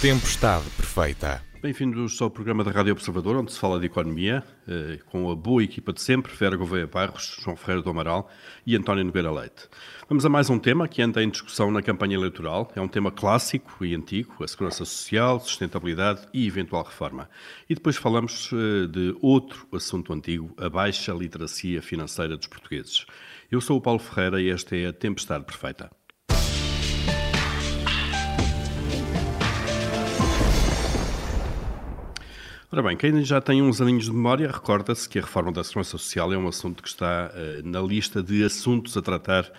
Tempestade Perfeita. Bem-vindos ao programa da Rádio Observador, onde se fala de economia, eh, com a boa equipa de sempre, Vera Gouveia Barros, João Ferreira do Amaral e António Nogueira Leite. Vamos a mais um tema que anda em discussão na campanha eleitoral. É um tema clássico e antigo, a segurança social, sustentabilidade e eventual reforma. E depois falamos eh, de outro assunto antigo, a baixa literacia financeira dos portugueses. Eu sou o Paulo Ferreira e esta é a Tempestade Perfeita. Ora bem, quem já tem uns aninhos de memória recorda-se que a reforma da Segurança Social é um assunto que está uh, na lista de assuntos a tratar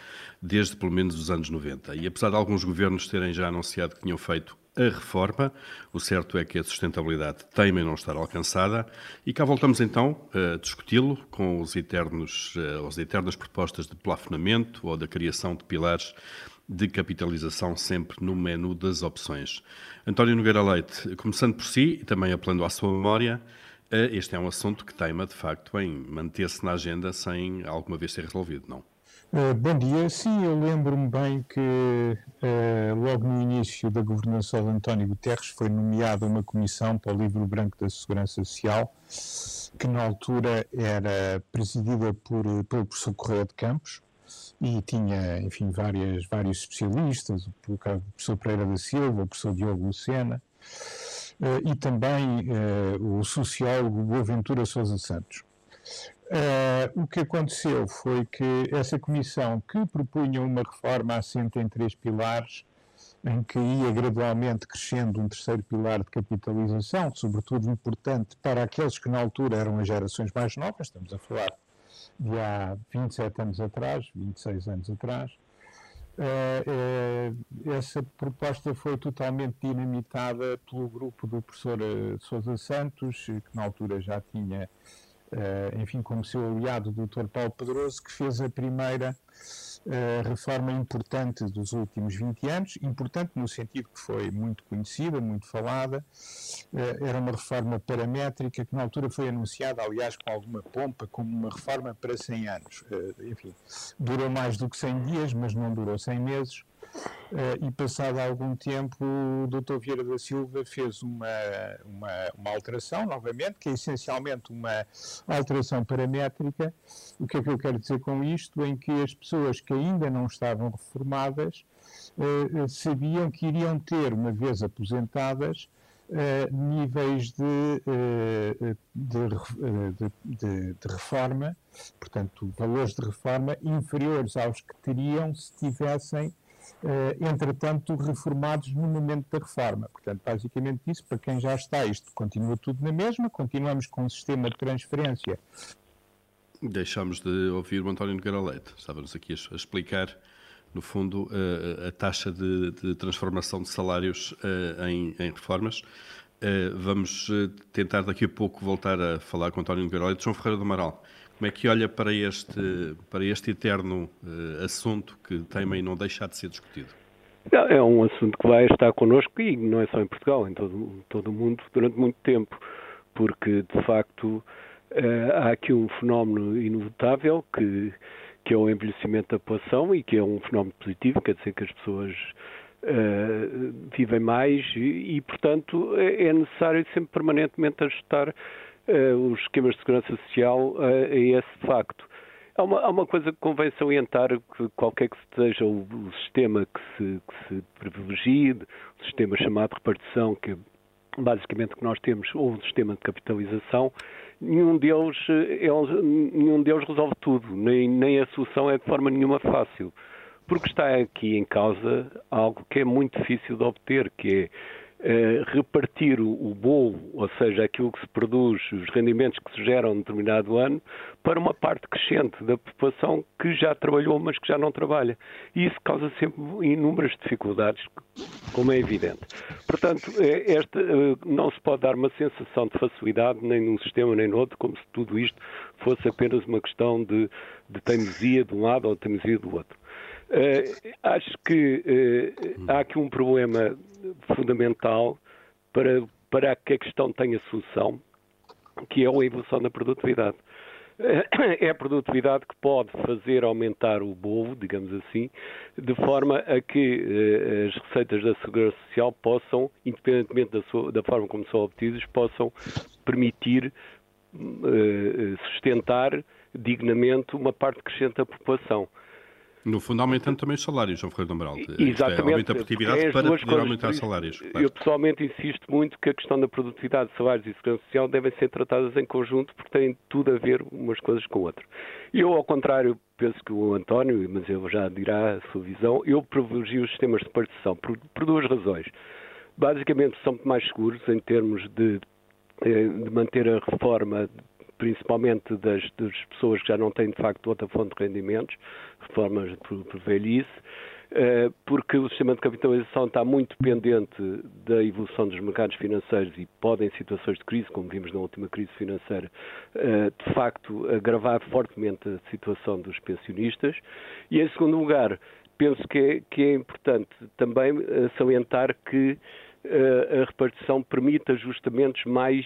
desde pelo menos os anos 90. E apesar de alguns governos terem já anunciado que tinham feito a reforma, o certo é que a sustentabilidade teima em não estar alcançada e cá voltamos então a discuti-lo com os eternos, uh, as eternas propostas de plafonamento ou da criação de pilares de capitalização sempre no menu das opções. António Nogueira Leite, começando por si e também apelando à sua memória, eh, este é um assunto que teima, de facto, em manter-se na agenda sem alguma vez ser resolvido, não? Uh, bom dia. Sim, eu lembro-me bem que uh, logo no início da governação de António Guterres foi nomeada uma comissão para o livro branco da Segurança Social, que na altura era presidida por, pelo professor Correia de Campos, e tinha, enfim, várias, vários especialistas, o professor Pereira da Silva, o professor Diogo Lucena, uh, e também uh, o sociólogo Boaventura Sousa Santos. Uh, o que aconteceu foi que essa comissão, que propunha uma reforma assente em três pilares, em que ia gradualmente crescendo um terceiro pilar de capitalização, sobretudo importante para aqueles que na altura eram as gerações mais novas, estamos a falar de há 27 anos atrás, 26 anos atrás, uh, uh, essa proposta foi totalmente dinamitada pelo grupo do professor uh, Sousa Santos, que na altura já tinha, enfim, como seu aliado o Dr. Paulo Pedroso, que fez a primeira uh, reforma importante dos últimos 20 anos, importante no sentido que foi muito conhecida, muito falada, uh, era uma reforma paramétrica que na altura foi anunciada, aliás, com alguma pompa, como uma reforma para 100 anos. Uh, enfim, durou mais do que 100 dias, mas não durou 100 meses. Uh, e passado algum tempo o Dr. Vieira da Silva fez uma, uma, uma, alteração, novamente, que é essencialmente uma alteração paramétrica. O que é que eu quero dizer com isto? Em que as pessoas que ainda não estavam reformadas uh, sabiam que iriam ter, uma vez aposentadas, Uh, níveis de, de, de, de, reforma, portanto, valores de reforma inferiores aos que teriam se tivessem entretanto, reformados no momento da reforma. Portanto, basicamente isso, para quem já está, isto continua tudo na mesma, continuamos com um sistema de transferência. Deixamos de ouvir o António Nogueira Leite. Estávamos aqui a explicar, no fundo, a, a taxa de, de, transformação de salários uh, em, em, reformas. Vamos tentar daqui a pouco voltar a falar com António Nogueira Leite. João Ferreira do Amaral. Como é que olha para este, para este eterno uh, assunto que teima e não deixa de ser discutido? É um assunto que vai estar connosco e não é só em Portugal, em todo, todo o mundo, durante muito tempo, porque de facto uh, há aqui um fenómeno inevitável que, que é o envelhecimento da população e que é um fenómeno positivo, quer dizer que as pessoas uh, vivem mais e, e, portanto, é, é necessário sempre permanentemente ajustar os esquemas de segurança social uh, a esse facto. Há uma, há uma, coisa que convém salientar, que qualquer que seja o, o sistema que se, que se privilegie, o sistema chamado repartição, que basicamente que nós temos, ou um sistema de capitalização, nenhum deles, é, nenhum deles resolve tudo, nem, nem a solução é de forma nenhuma fácil. Porque está aqui em causa algo que é muito difícil de obter, que é eh, repartir o, o, bolo, ou seja, aquilo que se produz, os rendimentos que se geram em determinado ano, para uma parte crescente da população que já trabalhou, mas que já não trabalha. E isso causa sempre inúmeras dificuldades, como é evidente. Portanto, eh, esta, eh, não se pode dar uma sensação de facilidade nem num sistema nem no outro, como se tudo isto fosse apenas uma questão de, de teimosia de um lado ou teimosia do outro. Uh, acho que uh, há aqui um problema fundamental para, para que a questão tenha solução, que é a evolução da produtividade. é a produtividade que pode fazer aumentar o bolo, digamos assim, de forma a que eh, as receitas da Segurança Social possam, independentemente da, sua, da forma como são obtidas, possam permitir eh, sustentar dignamente uma parte crescente da população. No fundo, aumentando também os salários, João Ferreira do Amaral. Exatamente. É, aumenta a produtividade é para poder aumentar os salários. Claro. Eu pessoalmente insisto muito que a questão da produtividade, salários e segurança social devem ser tratadas em conjunto porque têm tudo a ver umas coisas com outras. Eu, ao contrário, penso que o António, mas ele já dirá a sua visão, eu privilegio os sistemas de repartição por, por duas razões. Basicamente, são mais seguros em termos de, eh, de manter a reforma principalmente das, das, pessoas que já não têm de facto outra fonte de rendimentos, reformas por, por velhice, eh, porque o sistema de capitalização está muito dependente da evolução dos mercados financeiros e pode, em situações de crise, como vimos na última crise financeira, eh, de facto agravar fortemente a situação dos pensionistas. E, em segundo lugar, penso que é, que é importante também eh, salientar que a repartição permite ajustamentos mais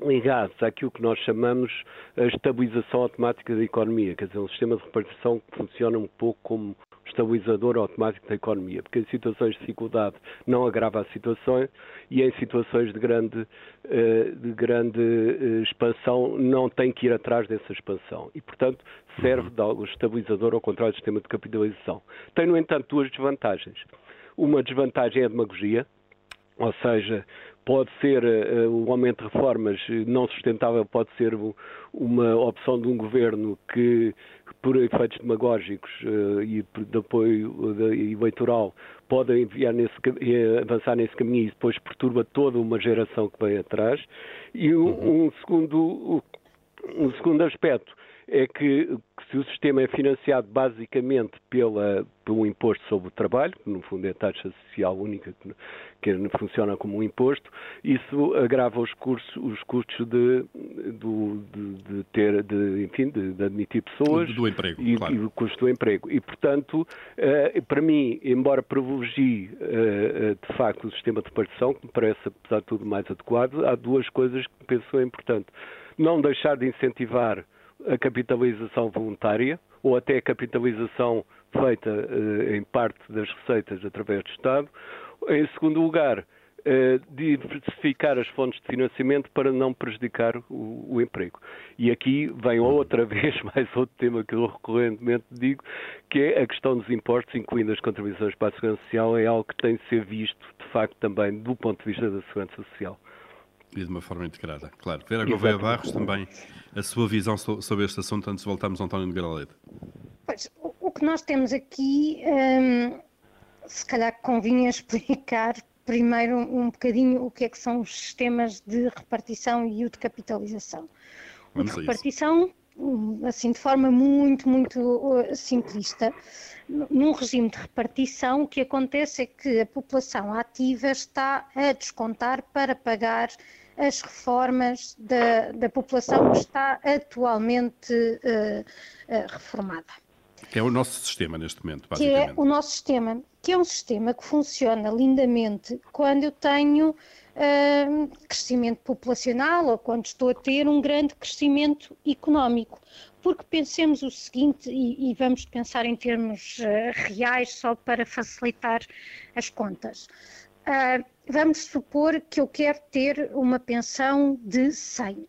ligados àquilo que nós chamamos a estabilização automática da economia, quer dizer, um sistema de repartição que funciona um pouco como estabilizador automático da economia, porque em situações de dificuldade não agrava a situação e em situações de grande, eh, de grande eh, expansão não tem que ir atrás dessa expansão e, portanto, serve de algo estabilizador ao contrário do sistema de capitalização. Tem, no entanto, duas desvantagens. Uma desvantagem é a demagogia, ou seja, pode ser uh, o aumento de reformas não sustentável, pode ser uma opção de um governo que, por efeitos demagógicos e de apoio eleitoral, pode enviar nesse, avançar nesse caminho e depois perturba toda uma geração que vem atrás. E um, um segundo, um segundo aspecto é que, se o sistema é financiado basicamente pela, pelo imposto sobre o trabalho, que no fundo é a taxa social única que, que funciona como um imposto, isso agrava os custos, os custos de, de, de ter, de, enfim, de, admitir pessoas do, emprego, e, claro. e o custo do emprego. E, portanto, uh, para mim, embora privilegie uh, de facto o sistema de repartição, que me parece, apesar de tudo, mais adequado, há duas coisas que penso é importante. Não deixar de incentivar a capitalização voluntária ou até a capitalização feita eh, em parte das receitas através do Estado. Em segundo lugar, eh, diversificar as fontes de financiamento para não prejudicar o, o, emprego. E aqui vem outra vez mais outro tema que eu recorrentemente digo, que é a questão dos impostos, incluindo as contribuições para a segurança social, é algo que tem de ser visto, de facto, também do ponto de vista da segurança social. E de uma forma integrada, claro. Vera Gouveia Barros, também a sua visão sobre este assunto, antes de voltarmos a António Nogueira Leite. Pois, o que nós temos aqui, hum, se calhar convinha explicar primeiro um bocadinho o que é que são os sistemas de repartição e o de capitalização. Vamos o de repartição, hum, assim, de forma muito, muito uh, simplista, num regime de repartição, o que acontece é que a população ativa está a descontar para pagar as reformas da, da população que está atualmente uh, uh, reformada. É o nosso sistema neste momento, basicamente. Que é o nosso sistema, que é um sistema que funciona lindamente quando eu tenho uh, crescimento populacional ou quando estou a ter um grande crescimento económico. Porque pensemos o seguinte, e, e vamos pensar em termos reais só para facilitar as contas. Uh, vamos supor que eu quero ter uma pensão de 100.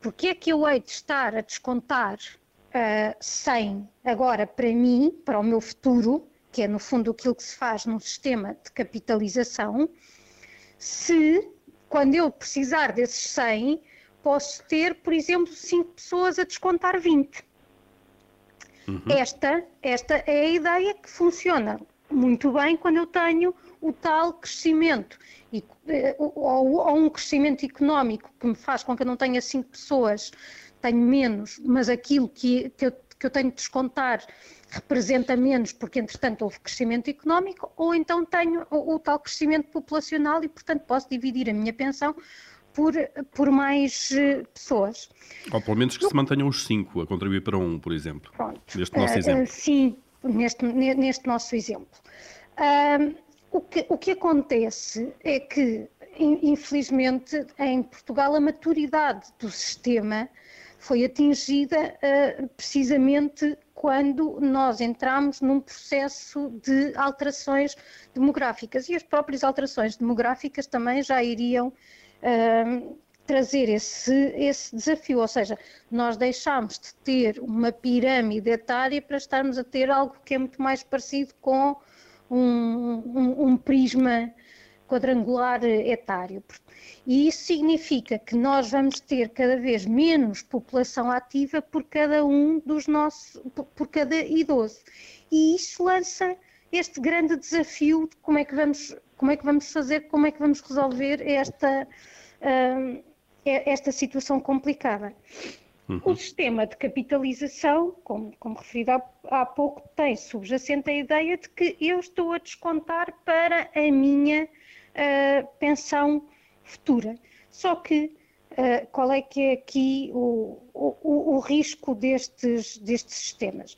Porquê é que eu hei de estar a descontar uh, 100 agora para mim, para o meu futuro, que é no fundo aquilo que se faz num sistema de capitalização, se quando eu precisar desses 100, posso ter, por exemplo, 5 pessoas a descontar 20. Uhum. Esta, esta é a ideia que funciona muito bem quando eu tenho o tal crescimento e, eh, ou, ou, um crescimento económico que me faz com que eu não tenha cinco pessoas, tenho menos, mas aquilo que, que, eu, que eu tenho de descontar representa menos porque entretanto houve crescimento económico, ou então tenho o, o tal crescimento populacional e portanto posso dividir a minha pensão por, por mais uh, pessoas. Ou pelo menos que no... se mantenham os cinco a contribuir para um, por exemplo. Pronto. Neste nosso uh, exemplo. Uh, sim, neste, neste nosso exemplo. O, que, o que acontece é que, infelizmente, em Portugal, a maturidade do sistema foi atingida uh, precisamente quando nós entramos num processo de alterações demográficas. E as próprias alterações demográficas também já iriam uh, trazer esse, esse desafio, ou seja, nós deixámos de ter uma pirâmide etária para estarmos a ter algo que é muito mais parecido com um, um, um prisma quadrangular etário. E isso significa que nós vamos ter cada vez menos população ativa por cada um dos nossos, por cada idoso. E isso lança este grande desafio de como é que vamos, como é que vamos fazer, como é que vamos resolver esta, uh, esta situação complicada. Uhum. O sistema de capitalização, como, como referido há, há, pouco, tem subjacente a ideia de que eu estou a descontar para a minha uh, pensão futura. Só que uh, qual é que é aqui o, o, o risco destes, destes sistemas?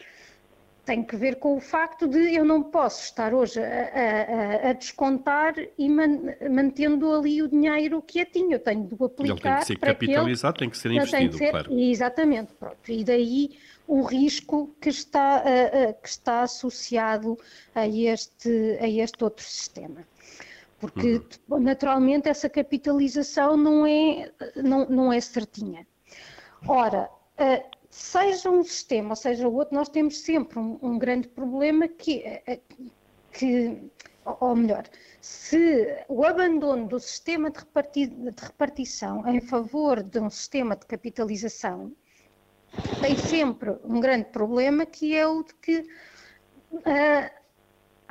Tem que ver com o facto de eu não posso estar hoje a, a, a descontar e man, mantendo ali o dinheiro que eu tinha. Eu tenho de aplicar. Ele tem que ser capitalizado, tem que ser investido, que ser, claro. Exatamente, pronto. E daí o risco que está, uh, que está associado a este, a este outro sistema porque uhum. naturalmente essa capitalização não é, não, não é certinha. Ora, seja um sistema, ou seja o outro, nós temos sempre um, um grande problema que, uh, que, ou melhor, se o abandono do sistema de, reparti de repartição em favor de um sistema de capitalização tem sempre um grande problema que é o de que uh,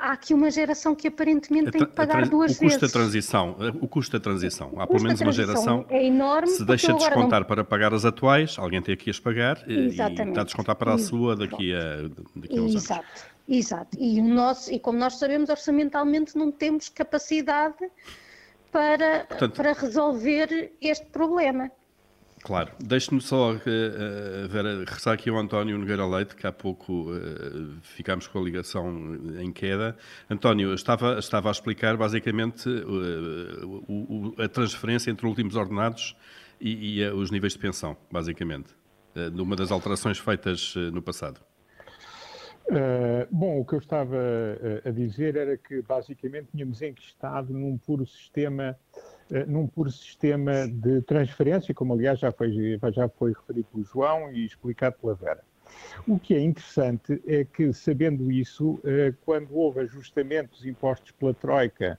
há aqui uma geração que aparentemente tem que pagar duas vezes. O custo vezes. da transição, o custo da transição, há pelo menos uma geração é enorme se deixa de descontar não... para pagar as atuais, alguém tem aqui a pagar Exatamente. e está a descontar para a sua daqui a, daqui a uns Exato. anos. Exato, e, o nosso, e como nós sabemos, orçamentalmente não temos capacidade para, Portanto, para resolver este problema. Claro. Deixe-me só, uh, Vera, regressar aqui ao António Nogueira Leite, que há pouco uh, ficámos com a ligação em queda. António, estava, estava a explicar basicamente uh, o, o, a transferência entre últimos ordenados e, e os níveis de pensão, basicamente, uh, numa das alterações feitas no passado. bom, o que eu estava a dizer era que basicamente tínhamos enquistado num puro sistema num puro sistema de transferência, como aliás já foi, já foi referido pelo João e explicado pela Vera. O que é interessante é que, sabendo isso, eh, quando houve ajustamentos impostos pela Troika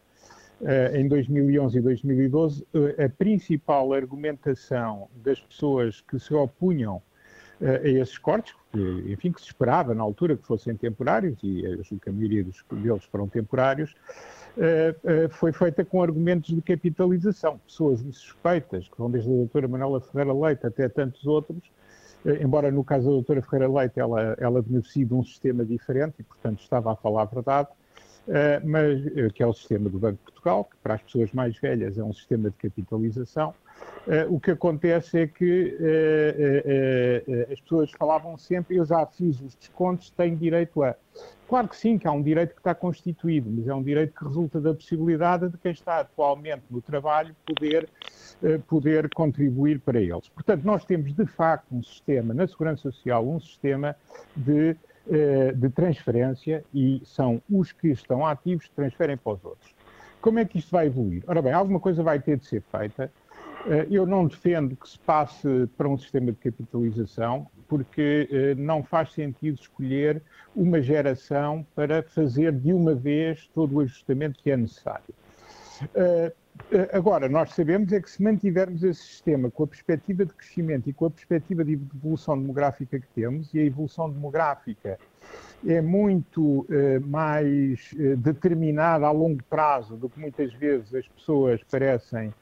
eh, em 2011 e 2012, a principal argumentação das pessoas que se opunham a esses cortes, que, enfim, que se esperava na altura que fossem temporários, e acho que a maioria deles foram temporários, eh, eh, foi feita com argumentos de capitalização. Pessoas insuspeitas, que vão desde a doutora Manuela Ferreira Leite até tantos outros, eh, embora no caso da doutora Ferreira Leite ela, ela beneficie de um sistema diferente e, portanto, estava a falar a verdade, mas que é o sistema do Banco de Portugal, que para as pessoas mais velhas é um sistema de capitalização, o que acontece é que as pessoas falavam sempre, eu já fiz os descontos, tenho direito a. Claro que sim, que há um direito que está constituído, mas é um direito que resulta da possibilidade de quem está atualmente no trabalho poder, poder contribuir para eles. Portanto, nós temos de facto um sistema na Segurança Social, um sistema de, de transferência e são os que estão ativos que transferem para os outros. Como é que isto vai evoluir? Ora bem, alguma coisa vai ter de ser feita. Eh, eu não defendo que se passe para um sistema de capitalização, porque eh, não faz sentido escolher uma geração para fazer de uma vez todo o ajustamento que é necessário. Eh, agora, nós sabemos é que se mantivermos esse sistema com a perspectiva de crescimento e com a perspectiva de evolução demográfica que temos, e a evolução demográfica é muito mais determinada a longo prazo do que muitas vezes as pessoas parecem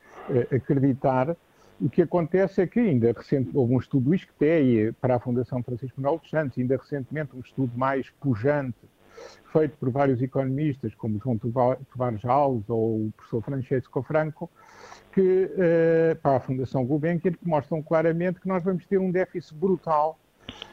acreditar. O que acontece é que ainda recente, houve um estudo do ISCTE para a Fundação Francisco Manuel dos Santos, ainda recentemente um estudo mais pujante, feito por vários economistas, como João Tavares Alves ou o professor Francesco Franco, que, eh, para a Fundação Gulbenkian, que mostram claramente que nós vamos ter um déficit brutal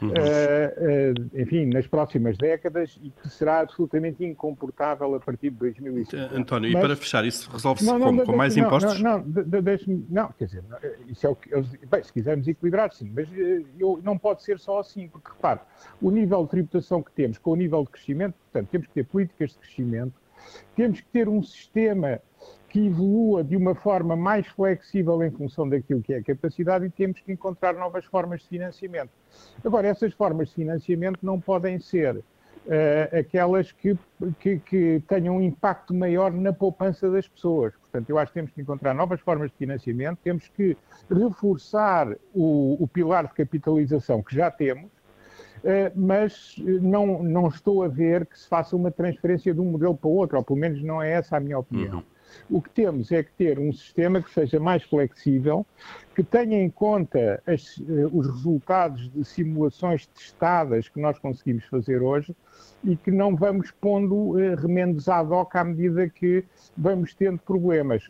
uhum. uh, uh, enfim, nas próximas décadas e que será absolutamente incomportável a partir de 2050. António, Mas, e para fechar, isso resolve-se como? Não, com mais não, impostos? Não, não, deixe-me, não, quer dizer, isso é o que, bem, se quisermos equilibrar, sim, mas eu, não pode ser só assim, porque repare, o nível de tributação que temos com o nível de crescimento, portanto, temos que ter políticas de crescimento, temos que ter um sistema que evolua de uma forma mais flexível em função daquilo que é a capacidade e temos que encontrar novas formas de financiamento. Agora, essas formas de financiamento não podem ser uh, aquelas que, que, que, tenham um impacto maior na poupança das pessoas. Portanto, eu acho que temos que encontrar novas formas de financiamento, temos que reforçar o, o pilar de capitalização que já temos, Uh, mas não, não estou a ver que se faça uma transferência de um modelo para o outro, ou pelo menos não é essa a minha opinião. O que temos é que ter um sistema que seja mais flexível, que tenha em conta as, eh, os resultados de simulações testadas que nós conseguimos fazer hoje e que não vamos pondo eh, remendos ad hoc à medida que vamos tendo problemas.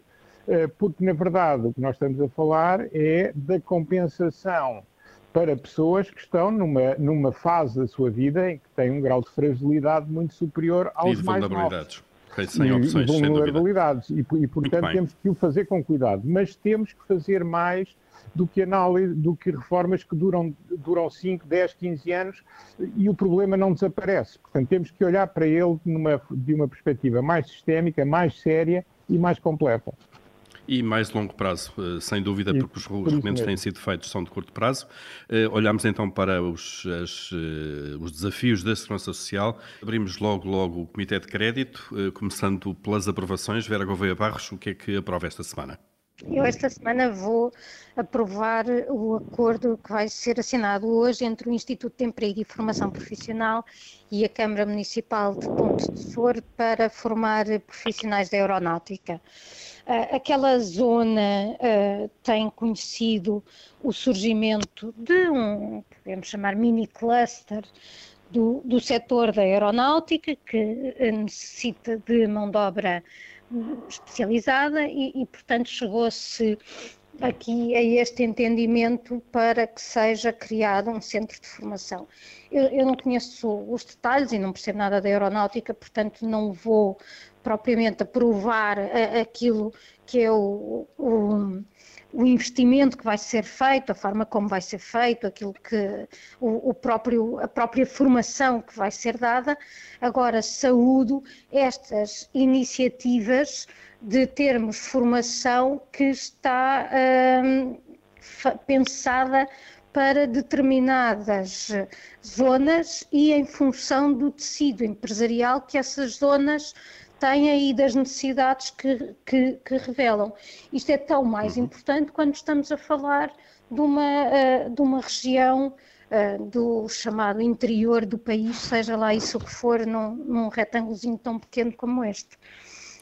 Eh, porque, na verdade, o que nós estamos a falar é da compensação para pessoas que estão numa, numa fase da sua vida em que têm um grau de fragilidade muito superior aos mais novos sem opções, e vulnerabilidades. E, e, portanto, temos que o fazer com cuidado. Mas temos que fazer mais do que análise, do que reformas que duram, duram 5, 10, 15 anos e o problema não desaparece. Portanto, temos que olhar para ele numa, de uma perspectiva mais sistémica, mais séria e mais completa. E mais longo prazo, eh, sem dúvida, porque os remendos têm sido feitos são de curto prazo. Eh, olhamos então para os, as, eh, os desafios da segurança social. Abrimos logo, logo o Comitê de Crédito, começando pelas aprovações. Vera Gouveia Barros, o que é que aprova esta semana? Eu esta semana vou aprovar o acordo que vai ser assinado hoje entre o Instituto de Emprego e Formação Profissional e a Câmara Municipal de Ponte de Sor para formar profissionais da aeronáutica. Uh, aquela zona uh, tem conhecido o surgimento de um, podemos chamar, mini cluster do, do setor da aeronáutica, que uh, necessita de mão de obra especializada e, e portanto, chegou-se aqui a este entendimento para que seja criado um centro de formação. Eu, eu, não conheço os detalhes e não percebo nada da aeronáutica, portanto não vou propriamente aprovar aquilo que é o, o, o, investimento que vai ser feito, a forma como vai ser feito, aquilo que o, o, próprio, a própria formação que vai ser dada. Agora, saúdo estas iniciativas de termos formação que está hum, pensada para determinadas zonas e em função do tecido empresarial que essas zonas têm aí das necessidades que, que, que revelam. Isto é tão mais uhum. importante quando estamos a falar de uma, uh, de uma região uh, do chamado interior do país, seja lá isso que for, num, num retângulozinho tão pequeno como este.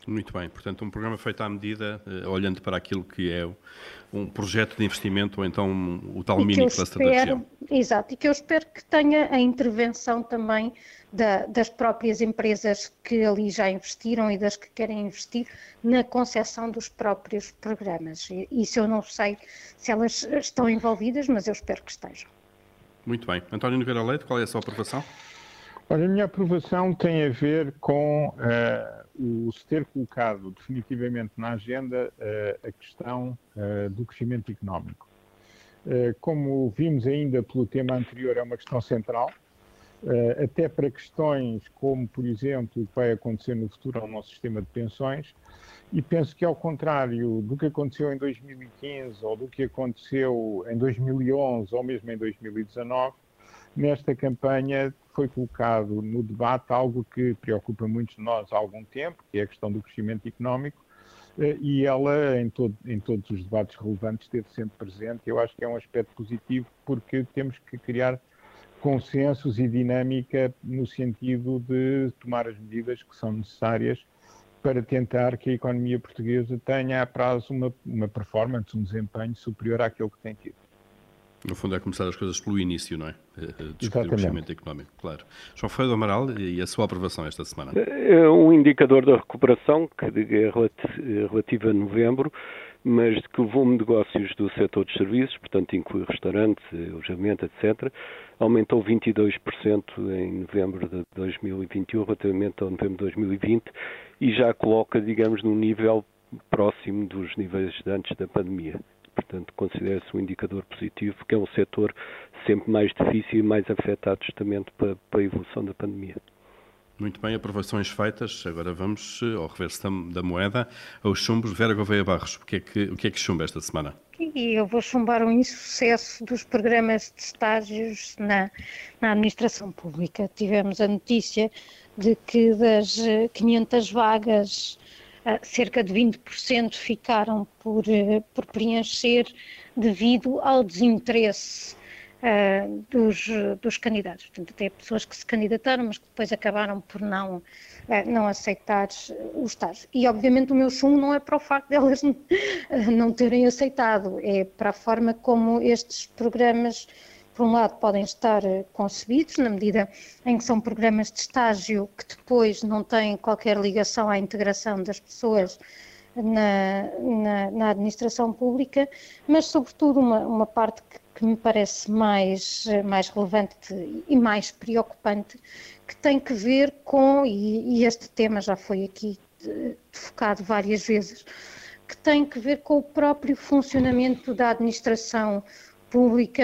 Muito bem, portanto, um programa feito à medida, uh, olhando para aquilo que é um projeto de investimento ou então o tal mini cluster da região. Exato, e que eu espero que tenha a intervenção também da, das próprias empresas que ali já investiram e das que querem investir na concepção dos próprios programas. Isso eu não sei se elas estão envolvidas, mas eu espero que estejam. Muito bem. António Nogueira Leite, qual é a sua aprovação? Olha, a minha aprovação tem a ver com uh, o se ter colocado definitivamente na agenda uh, a questão uh, do crescimento económico. como vimos ainda pelo tema anterior, é uma questão central, uh, até para questões como, por exemplo, o que vai acontecer no futuro ao nosso sistema de pensões. E penso que, ao contrário do que aconteceu em 2015 ou do que aconteceu em 2011 ou mesmo em 2019, nesta campanha foi colocado no debate algo que preocupa muitos de nós há algum tempo, que é a questão do crescimento económico, eh, e ela, em, todo, em, todos os debates relevantes, esteve sempre presente. Eu acho que é um aspecto positivo, porque temos que criar consensos e dinâmica no sentido de tomar as medidas que são necessárias para tentar que a economia portuguesa tenha a prazo uma, uma performance, um desempenho superior àquele que tem tido. No fundo é começar as coisas pelo início, não é? Eh, eh, discutir o crescimento económico, claro. João Ferreira do Amaral e a sua aprovação esta semana? É um indicador da recuperação, que é relativa a novembro, mas que o volume de negócios do setor de serviços, portanto inclui restaurantes, alojamento, etc., aumentou 22% em novembro de 2021 relativamente ao novembro de 2020 e já coloca, digamos, num nível próximo dos níveis de antes da pandemia. Portanto, considera-se um indicador positivo, porque é um setor sempre mais difícil e mais afetado justamente para, para a evolução da pandemia. Muito bem, aprovações feitas. Agora vamos ao reverso da, da moeda, aos chumbos. Vera Gouveia Barros, o que, é que, o que é que chumba esta semana? E eu vou chumbar o insucesso dos programas de estágios na, na administração pública. Tivemos a notícia de que das 500 vagas, cerca de 20% ficaram por, eh, por preencher devido ao desinteresse uh, dos, dos candidatos. Portanto, até pessoas que se candidataram, mas que depois acabaram por não, uh, não aceitar o estágio. E, obviamente, o meu chumbo não é para o facto delas de não terem aceitado, é para a forma como estes programas por um lado, podem estar concebidos, na medida em que são programas de estágio que depois não têm qualquer ligação à integração das pessoas na, na, na administração pública, mas, sobretudo, uma, uma parte que que me parece mais, mais relevante e mais preocupante, que tem que ver com, e, e este tema já foi aqui eh, focado várias vezes, que tem que ver com o próprio funcionamento da administração pública,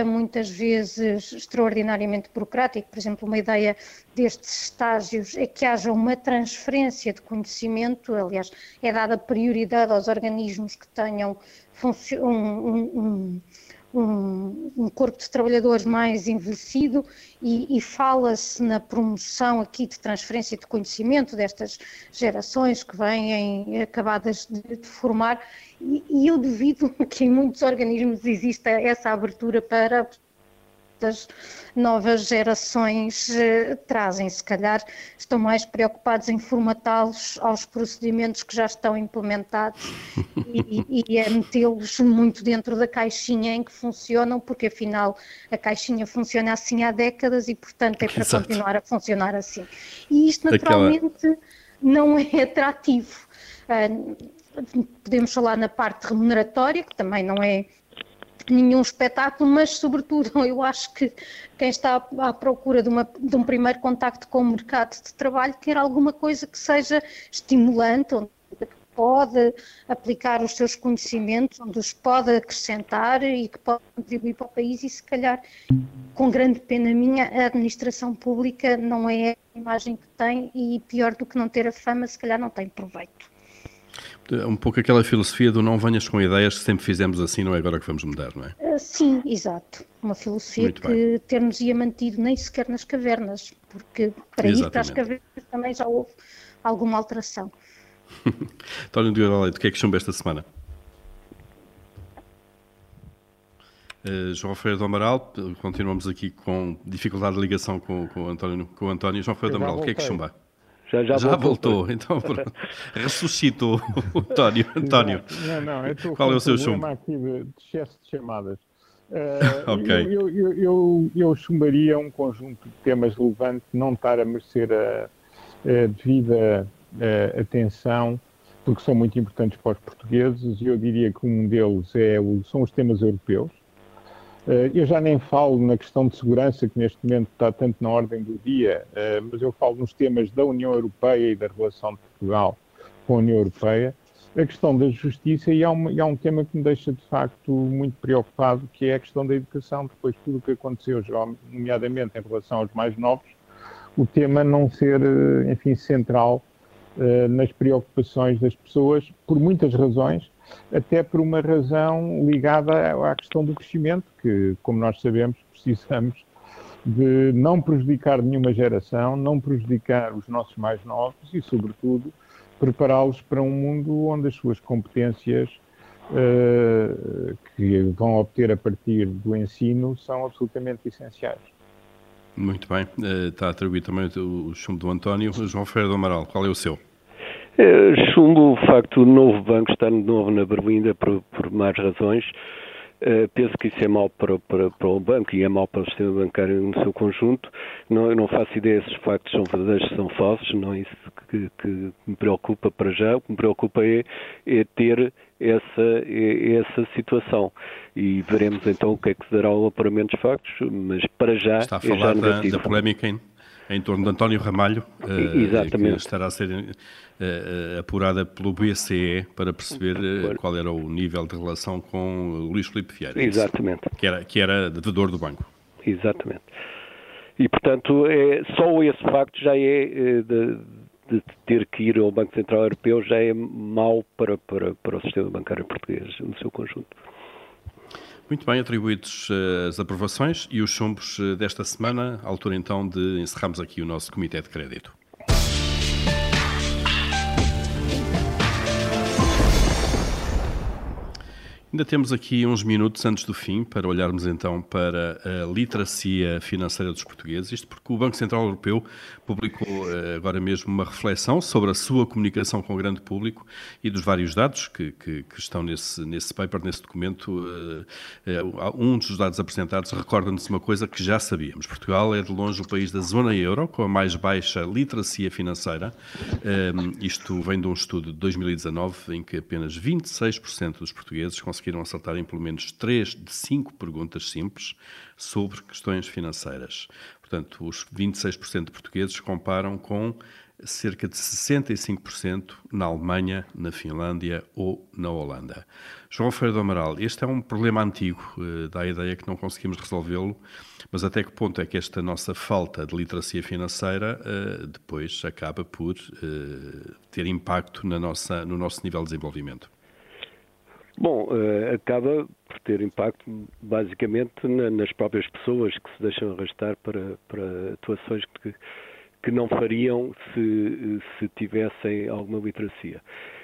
muitas vezes extraordinariamente burocrático. Por exemplo, uma ideia destes estágios é que haja uma transferência de conhecimento, aliás, é dada prioridade aos organismos que tenham um, um, um um, um, corpo de trabalhadores mais envelhecido e, e fala-se na promoção aqui de transferência de conhecimento destas gerações que vêm acabadas de, de formar. E, e, eu duvido que em muitos organismos exista essa abertura para das novas gerações eh, trazem. Se calhar estão mais preocupados em formatá-los aos procedimentos que já estão implementados e, e é metê-los muito dentro da caixinha em que funcionam, porque afinal a caixinha funciona assim há décadas e, portanto, é para Exato. continuar a funcionar assim. E isto naturalmente não é atrativo. Uh, podemos falar na parte remuneratória, que também não é nenhum espetáculo, mas sobretudo eu acho que quem está à procura de, uma, de, um primeiro contacto com o mercado de trabalho quer alguma coisa que seja estimulante, onde pode aplicar os seus conhecimentos, onde os pode acrescentar e que pode contribuir para o país e se calhar, com grande pena minha, a administração pública não é a imagem que tem e pior do que não ter a fama, se calhar não tem proveito. É um pouco aquela filosofia do não venhas com ideias que sempre fizemos assim, não é agora que vamos mudar, não é? Uh, sim, exato. Uma filosofia Muito que ter-nos ia mantido nem sequer nas cavernas, porque para Exatamente. ir para as cavernas também já houve alguma alteração. António de Leite, o que é que chumba esta semana? Uh, João Ferreira do Amaral, continuamos aqui com dificuldade de ligação com, com, o, António, com o António. João Ferreira do Amaral, o que é que chumba? Já, já, já voltou. voltou. então pronto. ressuscitou o António. António. Não, não, é Qual é o seu chumbo? aqui de, de excesso de chamadas. Uh, ok. Eu, eu, eu, eu, chumbaria um conjunto de temas relevantes, não estar a merecer a, a devida a, atenção, porque são muito importantes para os portugueses, e eu diria que um deles é o, são os temas europeus. Eh, eu já nem falo na questão de segurança, que neste momento está tanto na ordem do dia, eh, mas eu falo nos temas da União Europeia e da relação de Portugal com a União Europeia, a questão da justiça, e há, uma, e há um tema que me deixa de facto muito preocupado, que é a questão da educação, depois de tudo o que aconteceu, nomeadamente em relação aos mais novos, o tema não ser, eh, enfim, central nas preocupações das pessoas, por muitas razões, até por uma razão ligada à questão do crescimento, que, como nós sabemos, precisamos de não prejudicar nenhuma geração, não prejudicar os nossos mais novos e, sobretudo, prepará-los para um mundo onde as suas competências uh, que vão obter a partir do ensino são absolutamente essenciais. Muito bem. Uh, está atribuído também o chumbo do António. João Ferreira do Amaral, qual é o seu? É, chumbo o facto do novo banco estar de novo na Berlinda por, por más razões. Uh, penso que isso é mau para, para, para, o banco e é mau para o sistema bancário no seu conjunto. Não, eu não faço ideia se os factos são verdadeiros ou são falsos, não é isso que, que, me preocupa para já. O que me preocupa é, é ter essa, é, essa situação. E veremos então o que é que dará ao apuramento dos factos, mas para já. Está a falar é da, da polémica em, em torno de António Ramalho, uh, que estará a ser uh, apurada pelo BCE para perceber uh, qual era o nível de relação com Luís Filipe Vieira. Exatamente. Que era, que era devedor do banco. Exatamente. E, portanto, é, só esse facto já é de, de ter que ir ao Banco Central Europeu já é mau para, para, para o sistema bancário português no seu conjunto. Muito bem, atribuídos as aprovações e os chumbos desta semana, à altura então de encerrarmos aqui o nosso Comitê de Crédito. Ainda temos aqui uns minutos antes do fim para olharmos então para a literacia financeira dos portugueses, isto porque o Banco Central Europeu publicou eh, agora mesmo uma reflexão sobre a sua comunicação com o grande público e dos vários dados que, que, que estão nesse, nesse paper, nesse documento. Eh, eh, um dos dados apresentados recorda-nos uma coisa que já sabíamos. Portugal é de longe o país da zona euro com a mais baixa literacia financeira. Isto vem de um estudo de 2019 em que apenas 26% dos portugueses conseguiram conseguiram acertar em pelo menos três de cinco perguntas simples sobre questões financeiras. Portanto, os 26% de portugueses comparam com cerca de 65% na Alemanha, na Finlândia ou na Holanda. João Ferreira do Amaral, este é um problema antigo, eh, dá a ideia que não conseguimos resolvê-lo, mas até que ponto é que esta nossa falta de literacia financeira eh, depois acaba por eh, ter impacto na nossa, no nosso nível de desenvolvimento? Bom, uh, acaba por ter impacto basicamente na, nas próprias pessoas que se deixam arrastar para, para atuações que, que não fariam se, se tivessem alguma literacia.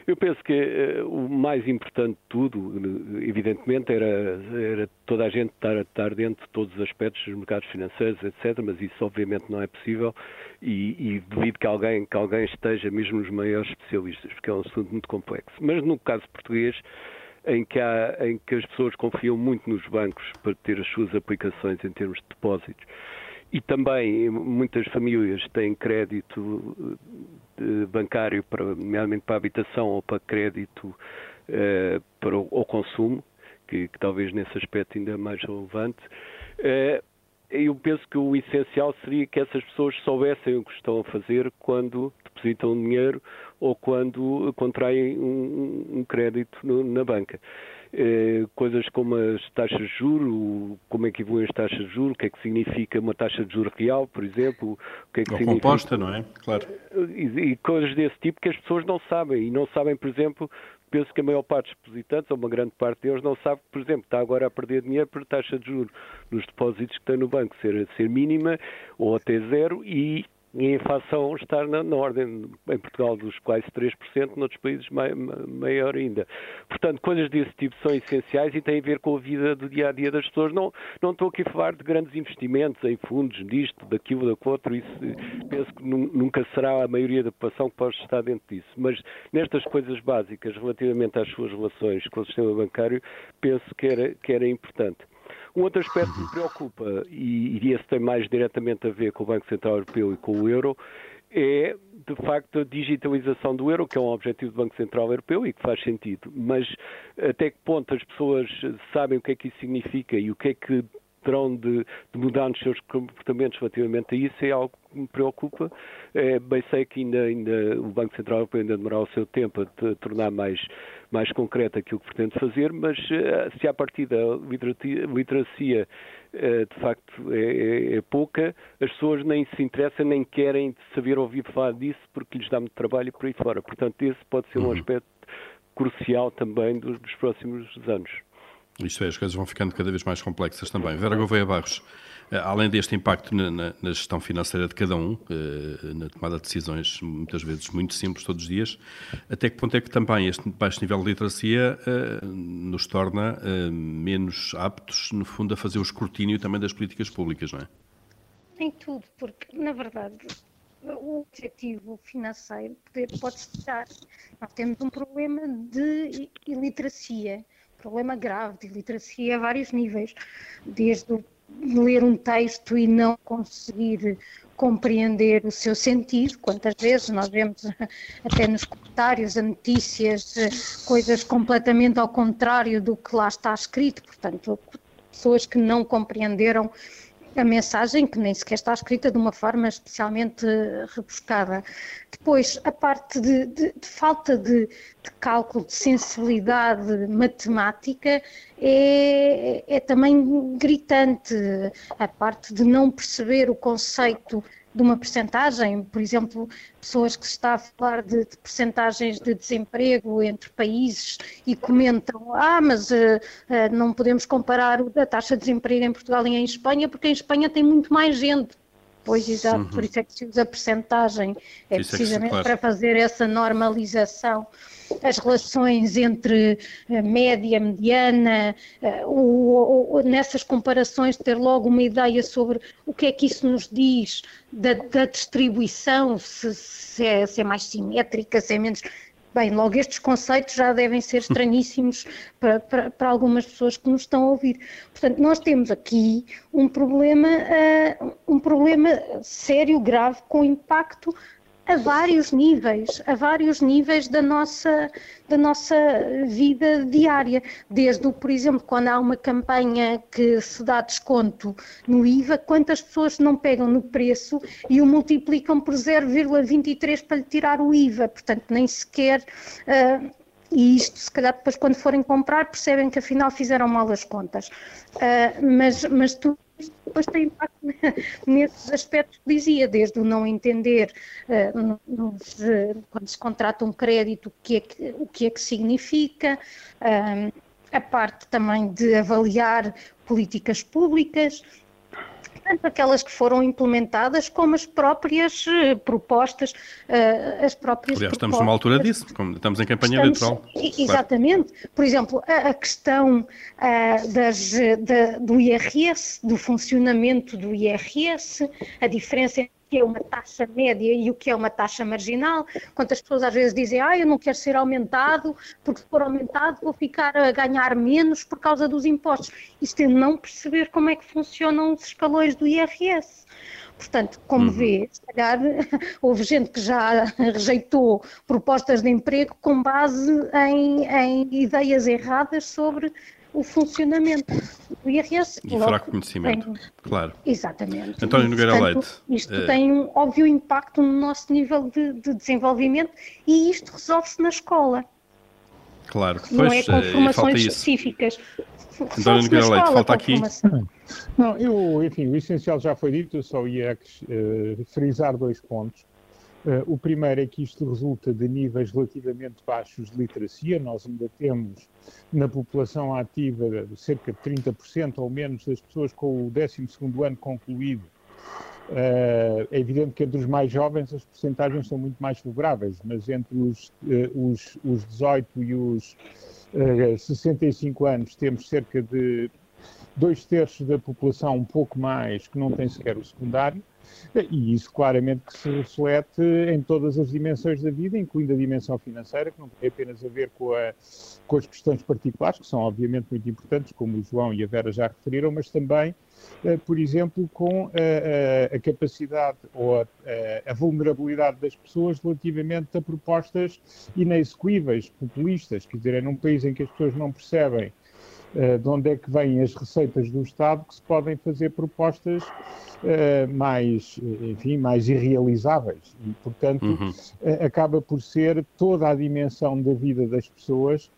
Eu penso que uh, o mais importante de tudo, evidentemente, era, era toda a gente estar, estar dentro de todos os aspectos dos mercados financeiros, etc., mas isso obviamente não é possível e, e devido que alguém, que alguém esteja mesmo nos maiores especialistas, porque é um assunto muito complexo. Mas no caso português, em que, há, em que as pessoas confiam muito nos bancos para ter as suas aplicações em termos de depósitos. E também muitas famílias têm crédito eh, bancário, para, nomeadamente para a habitação ou para crédito eh, para o, consumo, que, que, talvez nesse aspecto ainda é mais relevante. Eh, eu penso que o essencial seria que essas pessoas soubessem o que estão a fazer quando depositam dinheiro ou quando contraem um, um crédito no, na banca. Eh, coisas como as taxas de juros, como é que evoluem as taxas de juros, o que é que significa uma taxa de juros real, por exemplo, o que é que Ou significa... composta, não é? Claro. E, e, coisas desse tipo que as pessoas não sabem, e não sabem, por exemplo, penso que a maior parte dos depositantes, ou uma grande parte deles, não sabe que, por exemplo, está agora a perder dinheiro por taxa de juros nos depósitos que tem no banco ser, ser mínima ou até zero e e a inflação está na, na, ordem, em Portugal, dos quase 3%, noutros países mai, maior ainda. Portanto, coisas desse tipo são essenciais e têm a ver com a vida do dia a dia das pessoas. Não, não estou aqui a falar de grandes investimentos em fundos, disto, daquilo, daquilo outro, isso penso que nunca será a maioria da população que pode estar dentro disso. Mas nestas coisas básicas, relativamente às suas relações com o sistema bancário, penso que era, que era importante. Um outro aspecto que me preocupa, e, e esse tem mais diretamente a ver com o Banco Central Europeu e com o euro, é, de facto, a digitalização do euro, que é um objetivo do Banco Central Europeu e que faz sentido. Mas até que ponto as pessoas sabem o que é que isso significa e o que é que terão de, de, mudar nos seus comportamentos relativamente a isso é algo que me preocupa. É, bem sei que ainda, ainda o Banco Central Europeu ainda demorar o seu tempo a tornar mais, mais concreto aquilo que pretende fazer, mas uh, se a partir da literacia uh, de facto é, é, é, pouca, as pessoas nem se interessam nem querem saber ouvir falar disso porque lhes dá muito trabalho e por aí fora. Portanto, esse pode ser um uhum. aspecto crucial também dos, dos próximos anos. Isto é, as coisas vão ficando cada vez mais complexas também. Vera Gouveia Barros, eh, além deste impacto na, na, na, gestão financeira de cada um, eh, na tomada de decisões muitas vezes muito simples todos os dias, até que ponto é que também este baixo nível de literacia eh, nos torna menos aptos, no fundo, a fazer o escrutínio também das políticas públicas, não é? Em tudo, porque, na verdade, o objetivo financeiro pode estar. Nós temos um problema de iliteracia problema grave de iliteracia a vários níveis, desde ler um texto e não conseguir compreender o seu sentido. Quantas vezes nós vemos até nos comentários a notícias coisas completamente ao contrário do que lá está escrito, portanto, pessoas que não compreenderam a mensagem, que nem sequer está escrita de uma forma especialmente rebuscada. Depois, a parte de, de, de falta de, de, cálculo, de sensibilidade matemática é, é também gritante. A parte de não perceber o conceito de uma percentagem, por exemplo, pessoas que se está a falar de, de percentagens de desemprego entre países e comentam, ah, mas uh, uh, não podemos comparar a taxa de desemprego em Portugal e em Espanha, porque em Espanha tem muito mais gente. Pois, exato, uhum. por isso é que se usa a percentagem, é isso precisamente é que, claro. para fazer essa normalização. As relações entre a média, mediana, o, o, nessas comparações, ter logo uma ideia sobre o que é que isso nos diz da, da distribuição, se, se, é, se é mais simétrica, se é menos Bem, logo estes conceitos já devem ser estranhíssimos para, para, para, algumas pessoas que nos estão a ouvir. Portanto, nós temos aqui um problema, uh, um problema sério, grave, com impacto a vários níveis, a vários níveis da nossa, da nossa vida diária. Desde, por exemplo, quando há uma campanha que se dá desconto no IVA, quantas pessoas não pegam no preço e o multiplicam por 0,23 para lhe tirar o IVA, portanto, nem sequer. Uh, e isto, se calhar, depois, quando forem comprar, percebem que afinal fizeram mal as contas. Uh, mas, mas tu depois tem impacto nesses aspectos que dizia, desde o não entender uh, nos, uh, quando se contrata um crédito o que é que, o que, é que significa, uh, a parte também de avaliar políticas públicas, tanto aquelas que foram implementadas como as próprias uh, propostas, uh, as próprias Aliás, estamos numa altura disso, estamos em campanha estamos, eleitoral. Exatamente. Claro. Por exemplo, a, a questão uh, das, da, do IRS, do funcionamento do IRS, a diferença entre que é uma taxa média e o que é uma taxa marginal. Quantas pessoas às vezes dizem, ah, eu não quero ser aumentado, porque se for aumentado vou ficar a ganhar menos por causa dos impostos. Isto é não perceber como é que funcionam os escalões do IRS. Portanto, como uhum. vê, se calhar houve gente que já rejeitou propostas de emprego com base em, em ideias erradas sobre o funcionamento do IRS. E fraco conhecimento, tem... claro. Exatamente. António Nogueira Leite. Isto é... tem um óbvio impacto no nosso nível de, de desenvolvimento e isto resolve-se na escola. Claro, não é com eh, formações específicas. António Nogueira Leite, falta aqui. Não, eu, enfim, o essencial já foi dito, eu só ia uh, frisar dois pontos. Uh, o primeiro é que isto resulta de níveis relativamente baixos de literacia. Nós ainda temos na população ativa cerca de 30% ou menos das pessoas com o 12 ano concluído. Uh, é evidente que entre os mais jovens as percentagens são muito mais favoráveis, mas entre os, uh, os, os 18 e os 65 anos temos cerca de dois terços da população, um pouco mais, que não tem sequer o secundário. E isso claramente se reflete em todas as dimensões da vida, incluindo a dimensão financeira, que não tem apenas a ver com, a, com as questões particulares, que são obviamente muito importantes, como o João e a Vera já referiram, mas também, eh, por exemplo, com a, a, a capacidade ou a, vulnerabilidade das pessoas relativamente a propostas inexequíveis, populistas, quer dizer, é num país em que as pessoas não percebem de onde é que vêm as receitas do Estado que se podem fazer propostas uh, mais, enfim, mais irrealizáveis. E, portanto, uhum. uh, acaba por ser toda a dimensão da vida das pessoas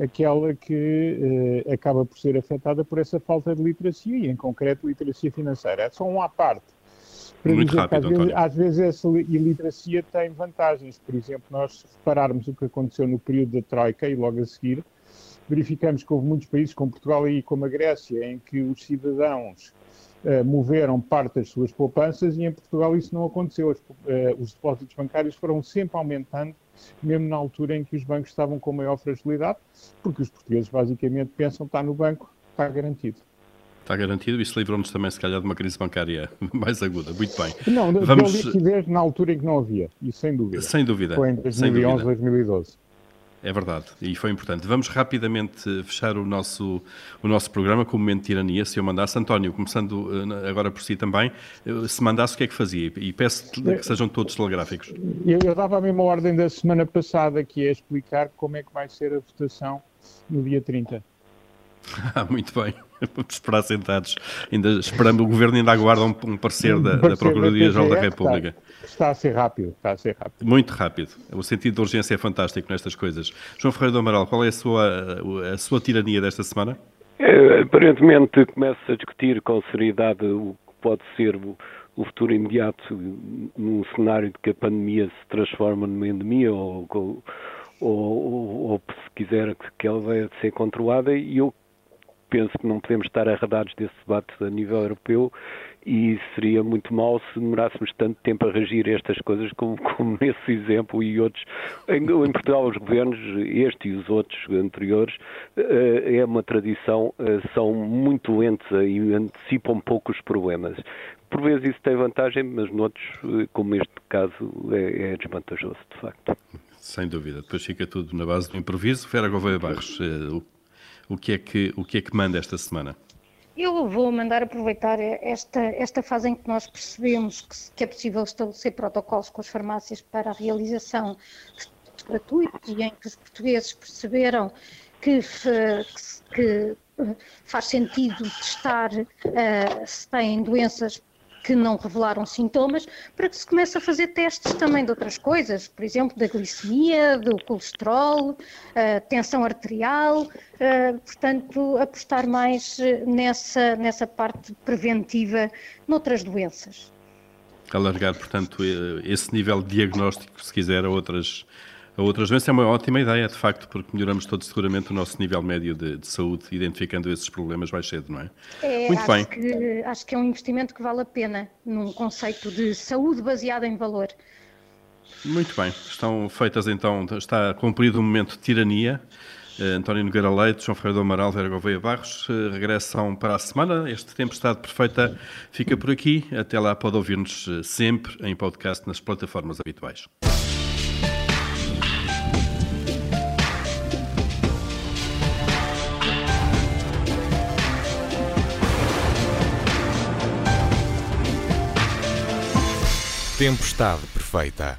aquela que acaba por ser afetada por essa falta de literacia e, em concreto, literacia financeira. É só um à parte. Muito rápido, às vezes, às vezes, essa iliteracia tem vantagens. Por exemplo, nós repararmos o que aconteceu no período da Troika e logo a seguir, verificamos que houve muitos países, como Portugal e como a Grécia, em que os cidadãos uh, moveram parte das suas poupanças e em Portugal isso não aconteceu. Os, uh, os depósitos bancários foram sempre aumentando, mesmo na altura em que os bancos estavam com maior fragilidade, porque os portugueses basicamente pensam que está no banco, está garantido. Está garantido, isso livrou-nos também, se calhar, de uma crise bancária mais aguda. Muito bem. Não, Vamos... liquidez na altura em que não havia, isso sem dúvida. Sem dúvida. Foi em 2011, 2012. É verdade, e foi importante. Vamos rapidamente fechar o nosso, o nosso programa com o momento de tirania, se eu mandasse. António, começando eh, agora por si também, se mandasse o que é que fazia? E peço que sejam todos telegráficos. Eu, eu dava a mesma ordem da semana passada, que é explicar como é que vai ser a votação no dia 30. Ah, muito bem. Vamos esperar sentados. Ainda esperando, o Governo ainda aguarda um, um parecer da, da Procuradoria-Geral da República. Está, está, a ser rápido, está a ser rápido. Muito rápido. O sentido de urgência é fantástico nestas coisas. João Ferreira do Amaral, qual é a sua, a sua tirania desta semana? É, aparentemente começa a discutir com seriedade o que pode ser o, o futuro imediato num cenário de que a pandemia se transforma numa endemia ou, ou, ou, ou se quiser que ela vai ser controlada e eu penso que não podemos estar arredados desse debate a nível europeu e seria muito mal se demorássemos tanto tempo a reagir a estas coisas como, como nesse exemplo e outros. Em, em, Portugal, os governos, este e os outros anteriores, eh, é uma tradição, eh, são muito lentos e antecipam pouco os problemas. Por vezes isso tem vantagem, mas noutros, eh, como neste caso, é, é desvantajoso, de facto. Sem dúvida. Depois fica tudo na base do improviso. Vera Gouveia Barros, o que é que, o que, é que manda esta semana? Eu vou mandar aproveitar esta, esta fase em que nós percebemos que, que é possível estabelecer protocolos com as farmácias para a realização de gratuitos e em que os portugueses perceberam que, que, que faz sentido testar uh, se têm doenças que não revelaram sintomas, para que se comece a fazer testes também de outras coisas, por exemplo, da glicemia, do colesterol, uh, tensão arterial, uh, portanto, apostar mais eh, nessa, nessa parte preventiva noutras doenças. Alargar, portanto, esse nível diagnóstico, se quiser, a outras a outras doenças é uma ótima ideia, de facto, porque melhoramos todos seguramente o nosso nível médio de, de saúde, identificando esses problemas mais cedo, não é? é Muito acho bem. Que, acho que é um investimento que vale a pena num conceito de saúde baseada em valor. Muito bem, estão feitas então, está cumprido o momento de tirania. Uh, António Nogueira Leite, João Ferreira do Amaral, Vera Gouveia Barros uh, regressam para a semana. Este Tempestade Perfeita fica por aqui. Até lá pode ouvir-nos uh, sempre em podcast nas plataformas habituais. Tempestade perfeita.